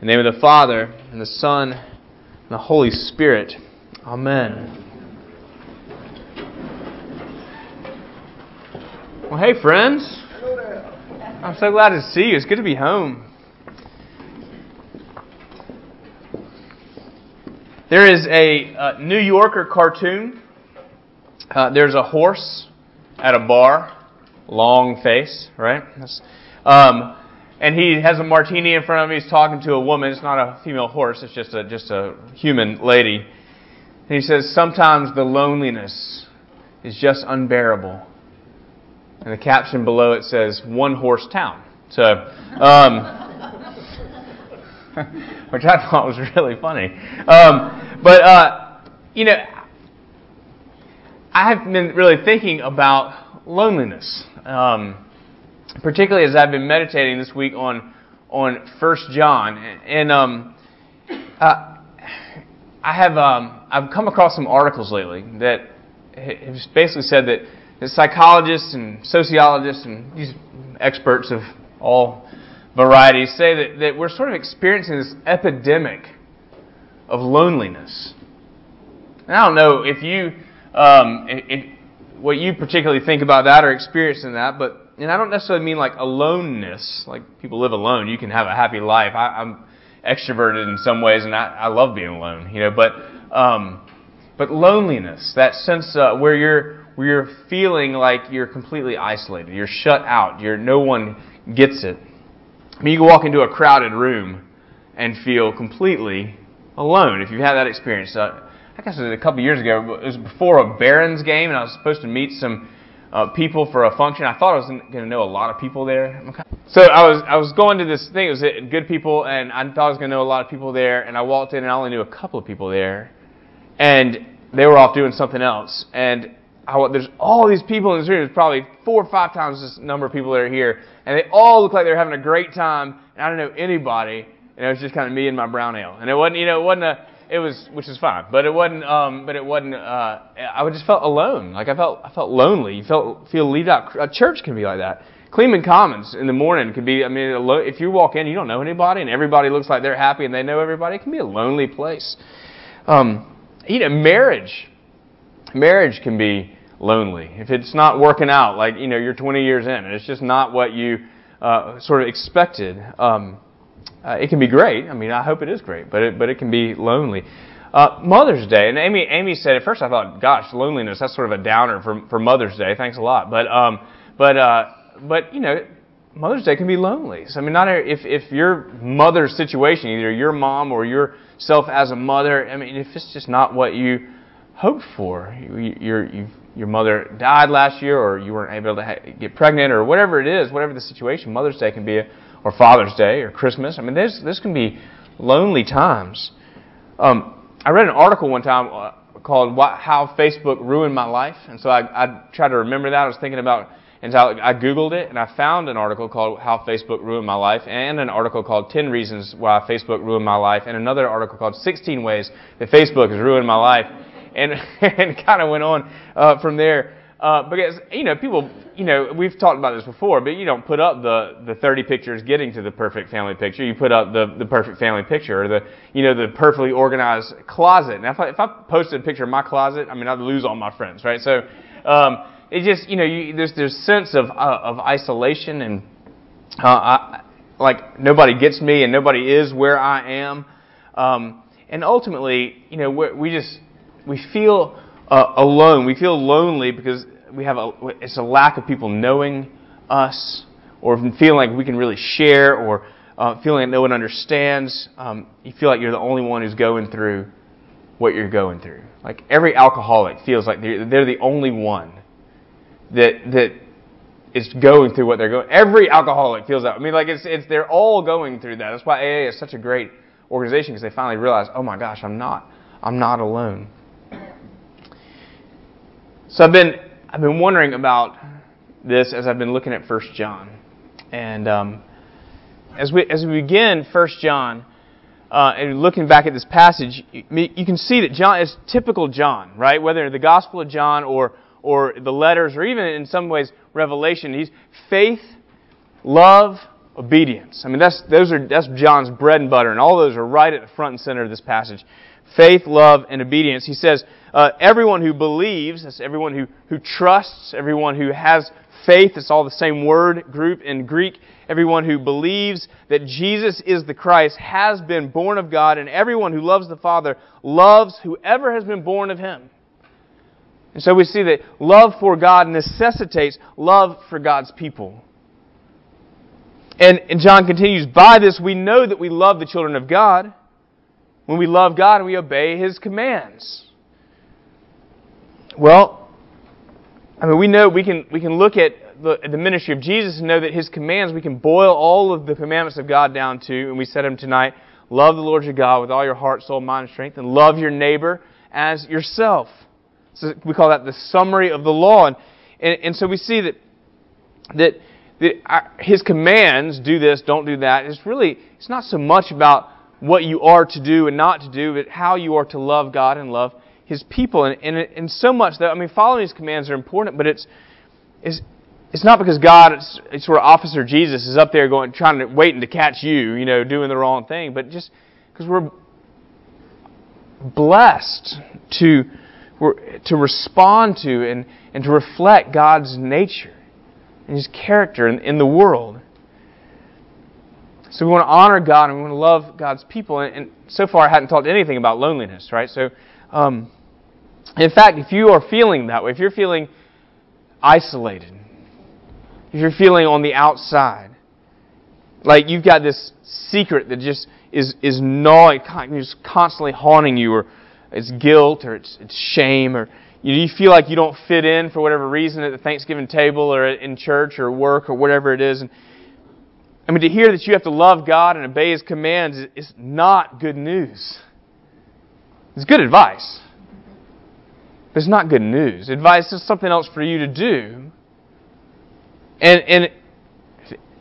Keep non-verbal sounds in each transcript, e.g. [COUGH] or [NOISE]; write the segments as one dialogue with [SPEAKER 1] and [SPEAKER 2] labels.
[SPEAKER 1] In the name of the Father, and the Son, and the Holy Spirit. Amen. Well, hey, friends. I'm so glad to see you. It's good to be home. There is a uh, New Yorker cartoon. Uh, there's a horse at a bar, long face, right? Um, and he has a martini in front of him. He's talking to a woman. It's not a female horse. It's just a just a human lady. And he says, "Sometimes the loneliness is just unbearable." And the caption below it says, "One horse town." So, um, [LAUGHS] which I thought was really funny. Um, but uh, you know, I have been really thinking about loneliness. Um, particularly as I've been meditating this week on on First John, and um, uh, I have um, I've come across some articles lately that have basically said that, psychologists and sociologists and these experts of all varieties say that, that we're sort of experiencing this epidemic of loneliness. And I don't know if you um, if, what you particularly think about that or experiencing that, but and I don't necessarily mean like aloneness, like people live alone. You can have a happy life. I, am extroverted in some ways, and I, I love being alone, you know. But um, but loneliness, that sense uh, where you're where you're feeling like you're completely isolated, you're shut out, you're no one gets it. I mean, you can walk into a crowded room and feel completely alone. If you've had that experience, uh, I guess it was a couple years ago. It was before a Barons game, and I was supposed to meet some uh, people for a function. I thought I was going to know a lot of people there. So I was I was going to this thing. It was good people, and I thought I was going to know a lot of people there. And I walked in, and I only knew a couple of people there, and they were off doing something else. And I, there's all these people in this room. There's probably four or five times this number of people that are here, and they all look like they're having a great time. And I don't know anybody, and it was just kind of me and my brown ale. And it wasn't, you know, it wasn't a it was, which is fine, but it wasn't. Um, but it wasn't. Uh, I just felt alone. Like I felt, I felt lonely. You felt feel leave out. A church can be like that. Cleveland Commons in the morning could be. I mean, if you walk in, you don't know anybody, and everybody looks like they're happy and they know everybody. It can be a lonely place. Um, you know, marriage. Marriage can be lonely if it's not working out. Like you know, you're 20 years in, and it's just not what you uh, sort of expected. Um, uh, it can be great. I mean, I hope it is great, but it, but it can be lonely. Uh, Mother's Day, and Amy Amy said at first I thought, gosh, loneliness that's sort of a downer for for Mother's Day. Thanks a lot, but um, but uh, but you know, Mother's Day can be lonely. So, I mean, not if if your mother's situation, either your mom or yourself as a mother, I mean, if it's just not what you hoped for, you, your you, your mother died last year, or you weren't able to ha- get pregnant, or whatever it is, whatever the situation, Mother's Day can be a or Father's Day or Christmas. I mean, this this can be lonely times. Um, I read an article one time uh, called "How Facebook Ruined My Life," and so I, I tried to remember that. I was thinking about, and so I googled it, and I found an article called "How Facebook Ruined My Life," and an article called 10 Reasons Why Facebook Ruined My Life," and another article called "16 Ways That Facebook Has Ruined My Life," and [LAUGHS] and kind of went on uh, from there. Uh, because you know people, you know we've talked about this before, but you don't put up the the 30 pictures getting to the perfect family picture. You put up the the perfect family picture or the you know the perfectly organized closet. Now if I, if I posted a picture of my closet, I mean I'd lose all my friends, right? So um, it just you know you, there's there's sense of uh, of isolation and uh, I, like nobody gets me and nobody is where I am, um, and ultimately you know we just we feel uh, alone. We feel lonely because we have a, it's a lack of people knowing us or feeling like we can really share or uh, feeling like no one understands. Um, you feel like you're the only one who's going through what you're going through. Like every alcoholic feels like they're, they're the only one that that is going through what they're going. Every alcoholic feels that. I mean, like it's it's they're all going through that. That's why AA is such a great organization because they finally realize, oh my gosh, I'm not I'm not alone. So I've been I've been wondering about this as I've been looking at First John, and um, as we as we begin First John, uh, and looking back at this passage, you can see that John is typical John, right? Whether the Gospel of John or or the letters, or even in some ways Revelation, he's faith, love, obedience. I mean, that's, those are, that's John's bread and butter, and all those are right at the front and center of this passage. Faith, love, and obedience. He says, uh, everyone who believes, that's everyone who, who trusts, everyone who has faith, it's all the same word group in Greek. Everyone who believes that Jesus is the Christ has been born of God, and everyone who loves the Father loves whoever has been born of him. And so we see that love for God necessitates love for God's people. And, and John continues, by this we know that we love the children of God when we love God and we obey His commands. Well, I mean, we know we can, we can look at the, the ministry of Jesus and know that His commands, we can boil all of the commandments of God down to, and we said them tonight love the Lord your God with all your heart, soul, mind, and strength, and love your neighbor as yourself. So we call that the summary of the law. And, and, and so we see that, that, that our, His commands, do this, don't do that, it's really, it's not so much about what you are to do and not to do, but how you are to love God and love His people. And, and, and so much that, I mean, following His commands are important, but it's, it's, it's not because God, it's, it's of Officer Jesus, is up there going, trying to, waiting to catch you, you know, doing the wrong thing, but just because we're blessed to, to respond to and, and to reflect God's nature and His character in, in the world. So we want to honor God and we want to love God's people. And, and so far, I hadn't talked anything about loneliness, right? So, um, in fact, if you are feeling that way, if you're feeling isolated, if you're feeling on the outside, like you've got this secret that just is is gnawing, just constantly haunting you, or it's guilt, or it's it's shame, or you, feel like you don't fit in for whatever reason at the Thanksgiving table, or in church, or work, or whatever it is, and I mean, to hear that you have to love God and obey His commands is not good news. It's good advice. But it's not good news. Advice is something else for you to do. And, and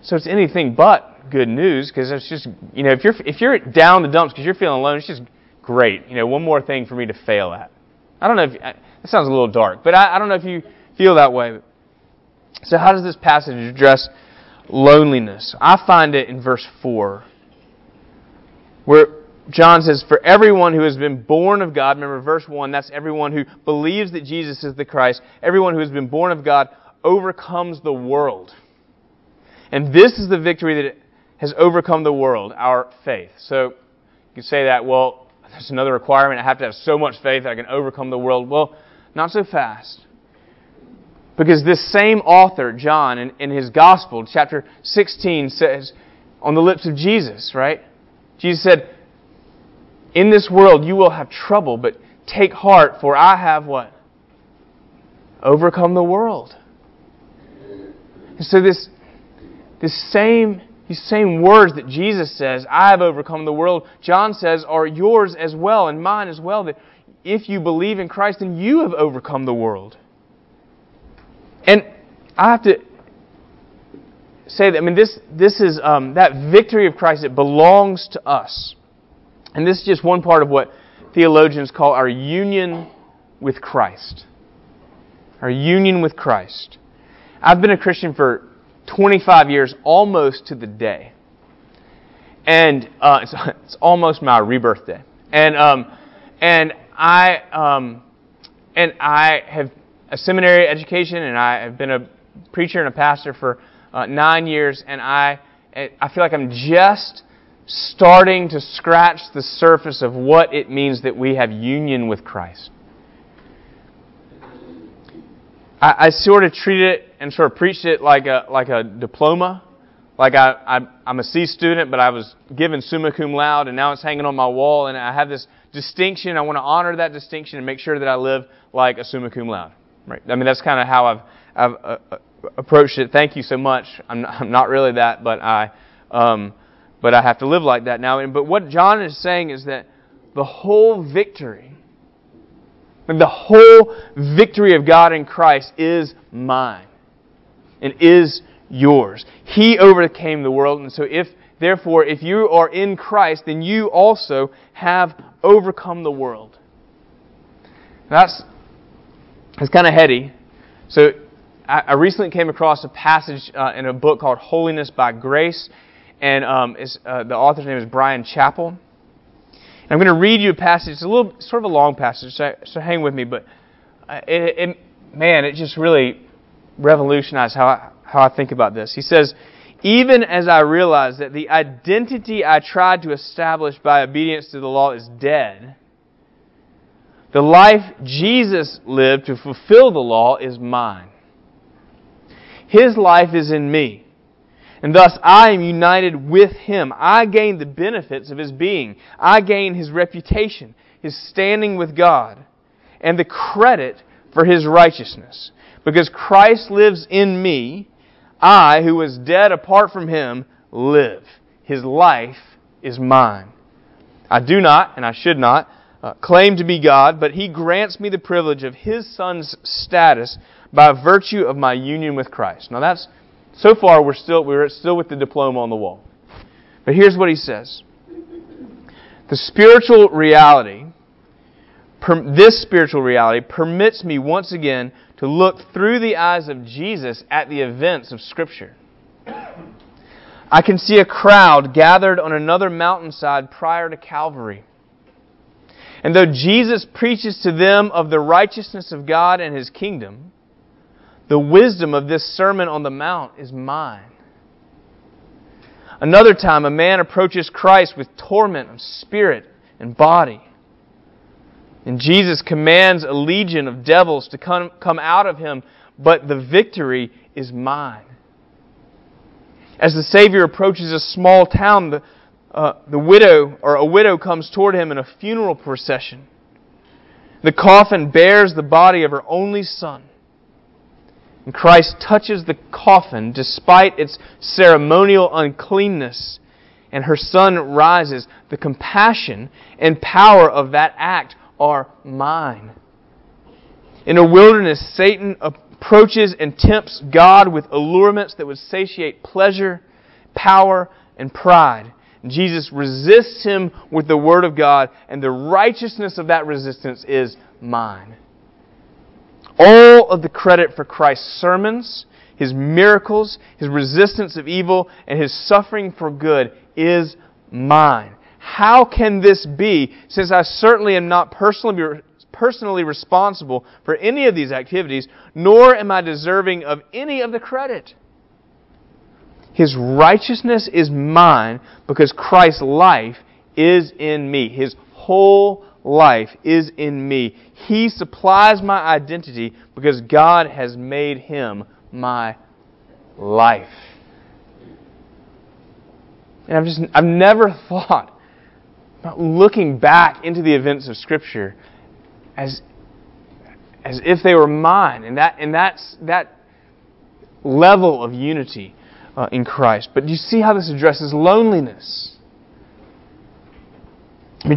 [SPEAKER 1] so it's anything but good news because it's just, you know, if you're, if you're down the dumps because you're feeling alone, it's just great. You know, one more thing for me to fail at. I don't know if, that sounds a little dark, but I, I don't know if you feel that way. So how does this passage address loneliness. I find it in verse 4, where John says, For everyone who has been born of God, remember verse 1, that's everyone who believes that Jesus is the Christ, everyone who has been born of God overcomes the world. And this is the victory that has overcome the world, our faith. So you can say that, well, that's another requirement. I have to have so much faith that I can overcome the world. Well, not so fast. Because this same author, John, in, in his Gospel, chapter 16, says, on the lips of Jesus, right? Jesus said, In this world you will have trouble, but take heart, for I have what? Overcome the world. And so this, this same, these same words that Jesus says, I have overcome the world, John says, are yours as well and mine as well. That if you believe in Christ, then you have overcome the world. And I have to say that, I mean, this, this is um, that victory of Christ, it belongs to us. And this is just one part of what theologians call our union with Christ. Our union with Christ. I've been a Christian for 25 years, almost to the day. And uh, it's, [LAUGHS] it's, almost my rebirth day. And, um, and, I, um, and I have a seminary education, and I have been a preacher and a pastor for uh, nine years, and I, I feel like I'm just starting to scratch the surface of what it means that we have union with Christ. I, I sort of treat it and sort of preached it like a like a diploma. Like I, I, I'm a C student, but I was given summa cum laude, and now it's hanging on my wall, and I have this distinction. I want to honor that distinction and make sure that I live like a summa cum laude. Right? I mean, that's kind of how I've, I've uh, uh, approached it. Thank you so much. I'm not, I'm not really that, but I, um, but I have to live like that now. But what John is saying is that the whole victory, the whole victory of God in Christ is mine and is yours. He overcame the world, and so if therefore if you are in Christ, then you also have overcome the world. That's it's kind of heady. So I, I recently came across a passage uh, in a book called Holiness by Grace, and um, uh, the author's name is Bryan Chapell. And I'm going to read you a passage. It's a little, sort of a long passage, so, so hang with me. But uh, it, it, man, it just really revolutionized how I, how I think about this. He says, even as I realize that the identity I tried to establish by obedience to the law is dead, the life Jesus lived to fulfill the law is mine. His life is in me. And thus I am united with him. I gain the benefits of his being. I gain his reputation, his standing with God, and the credit for his righteousness. Because Christ lives in me, I, who was dead apart from him, live. His life is mine. I do not, and I should not, uh, claim to be God, but he grants me the privilege of his son's status by virtue of my union with Christ. Now that's so far we're still we're still with the diploma on the wall. But here's what he says. The spiritual reality this spiritual reality permits me once again to look through the eyes of Jesus at the events of Scripture. I can see a crowd gathered on another mountainside prior to Calvary. And though Jesus preaches to them of the righteousness of God and His kingdom, the wisdom of this Sermon on the Mount is mine. Another time, a man approaches Christ with torment of spirit and body. And Jesus commands a legion of devils to come, come out of him, but the victory is mine. As the Savior approaches a small town, the, uh, the widow or a widow comes toward him in a funeral procession. The coffin bears the body of her only son. And Christ touches the coffin despite its ceremonial uncleanness, and her son rises. The compassion and power of that act are mine. In a wilderness, Satan approaches and tempts God with allurements that would satiate pleasure, power, and pride. Jesus resists him with the Word of God, and the righteousness of that resistance is mine. All of the credit for Christ's sermons, his miracles, his resistance of evil, and his suffering for good is mine. How can this be, since I certainly am not personally, personally responsible for any of these activities, nor am I deserving of any of the credit? His righteousness is mine because Christ's life is in me. His whole life is in me. He supplies my identity because God has made him my life. And I've just I've never [LAUGHS] thought about looking back into the events of Scripture as as if they were mine, and that and that's that level of unity uh, in Christ. But do you see how this addresses loneliness?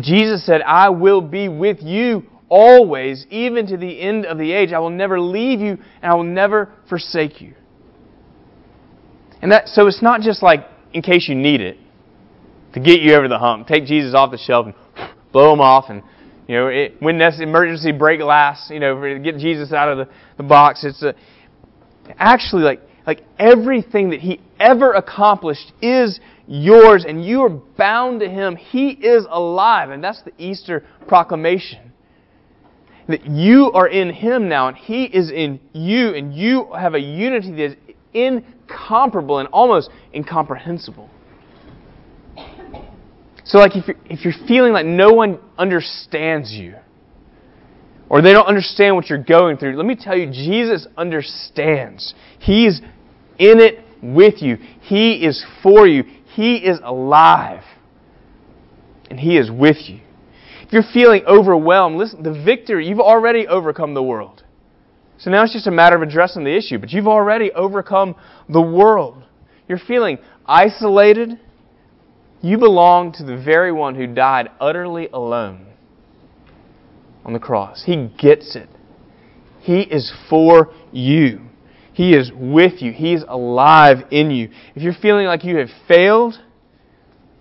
[SPEAKER 1] Jesus said, I will be with you always, even to the end of the age. I will never leave you, and I will never forsake you. And that, so it's not just like in case you need it to get you over the hump. Take Jesus off the shelf and [LAUGHS] blow him off, and you know it, when that's emergency break glass, you know, get Jesus out of the, the box. It's a, actually like like everything that he ever accomplished is yours and you are bound to him. He is alive. And that's the Easter proclamation. That you are in him now and he is in you and you have a unity that is incomparable and almost incomprehensible. So, like, if you're, if you're feeling like no one understands you, or they don't understand what you're going through, let me tell you, Jesus understands. He's in it with you. He is for you. He is alive. And He is with you. If you're feeling overwhelmed, listen, the victory, you've already overcome the world. So now it's just a matter of addressing the issue, but you've already overcome the world. You're feeling isolated. You belong to the very one who died utterly alone on the cross. He gets it. He is for you. He is with you. He is alive in you. If you're feeling like you have failed,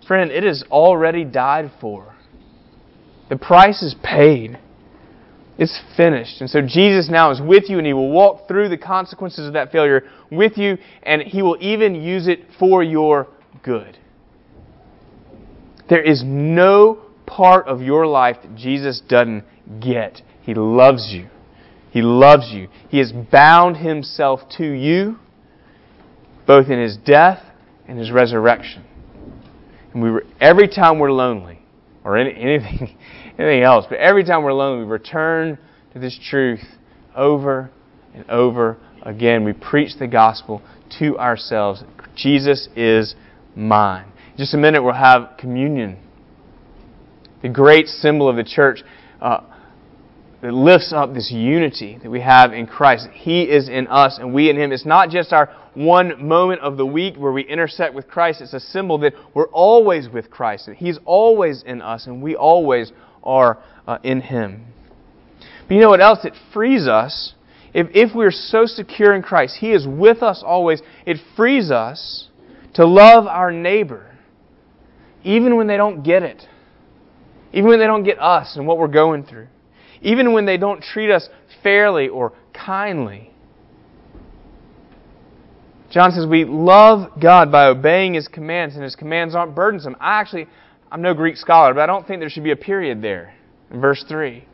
[SPEAKER 1] friend, it is already died for. The price is paid. It's finished. And so Jesus now is with you and he will walk through the consequences of that failure with you and he will even use it for your good. There is no part of your life that Jesus doesn't get. He loves you. He loves you. He has bound himself to you, both in his death and his resurrection. And we every time we're lonely, or any, anything, [LAUGHS] anything else, but every time we're lonely, we return to this truth over and over again. We preach the gospel to ourselves. Jesus is mine. In just a minute, we'll have communion. The great symbol of the church. Uh, that lifts up this unity that we have in Christ. He is in us and we in Him. It's not just our one moment of the week where we intersect with Christ. It's a symbol that we're always with Christ. That He's always in us and we always are uh, in Him. But you know what else? It frees us. If, if we're so secure in Christ, He is with us always. It frees us to love our neighbor even when they don't get it. Even when they don't get us and what we're going through even when they don't treat us fairly or kindly. John says we love God by obeying His commands, and His commands aren't burdensome. I actually, I'm no Greek scholar, but I don't think there should be a period there in verse 3.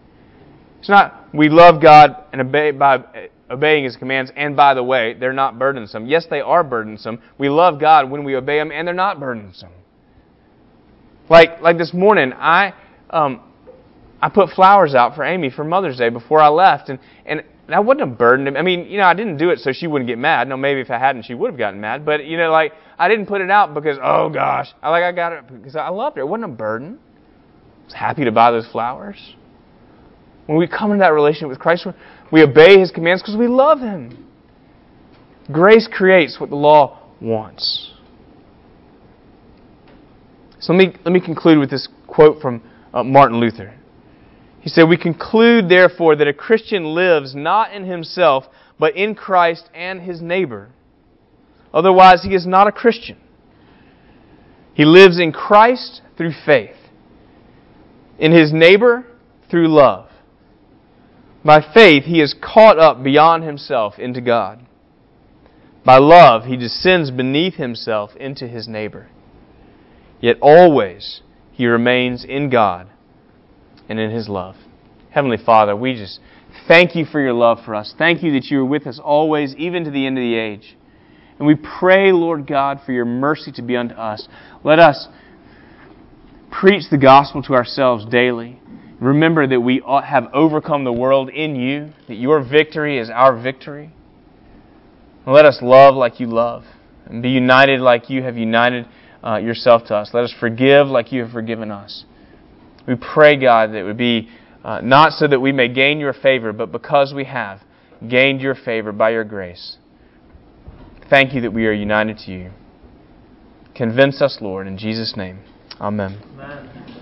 [SPEAKER 1] It's not we love God and obey by obeying His commands, and by the way, they're not burdensome. Yes, they are burdensome. We love God when we obey Him, and they're not burdensome. Like like this morning, I um, I put flowers out for Amy for Mother's Day before I left, and and that wasn't a burden. I mean, you know, I didn't do it so she wouldn't get mad. No, maybe if I hadn't, she would have gotten mad. But you know, like I didn't put it out because oh gosh, I like I got it because I loved her. It wasn't a burden. I was happy to buy those flowers. When we come into that relationship with Christ, we obey His commands because we love Him. Grace creates what the law wants. So let me let me conclude with this quote from uh, Martin Luther. He said, We conclude, therefore, that a Christian lives not in himself, but in Christ and his neighbor. Otherwise, he is not a Christian. He lives in Christ through faith, in his neighbor through love. By faith, he is caught up beyond himself into God. By love, he descends beneath himself into his neighbor. Yet always he remains in God and in His love. Heavenly Father, we just thank you for your love for us. Thank you that you are with us always, even to the end of the age. And we pray, Lord God, for your mercy to be unto us. Let us preach the gospel to ourselves daily. Remember that we have overcome the world in you, that your victory is our victory. Let us love like you love, and be united like you have united uh, yourself to us. Let us forgive like you have forgiven us. We pray, God, that it would be uh, not so that we may gain your favor, but because we have gained your favor by your grace. Thank you that we are united to you. Convince us, Lord, in Jesus' name. Amen. Amen.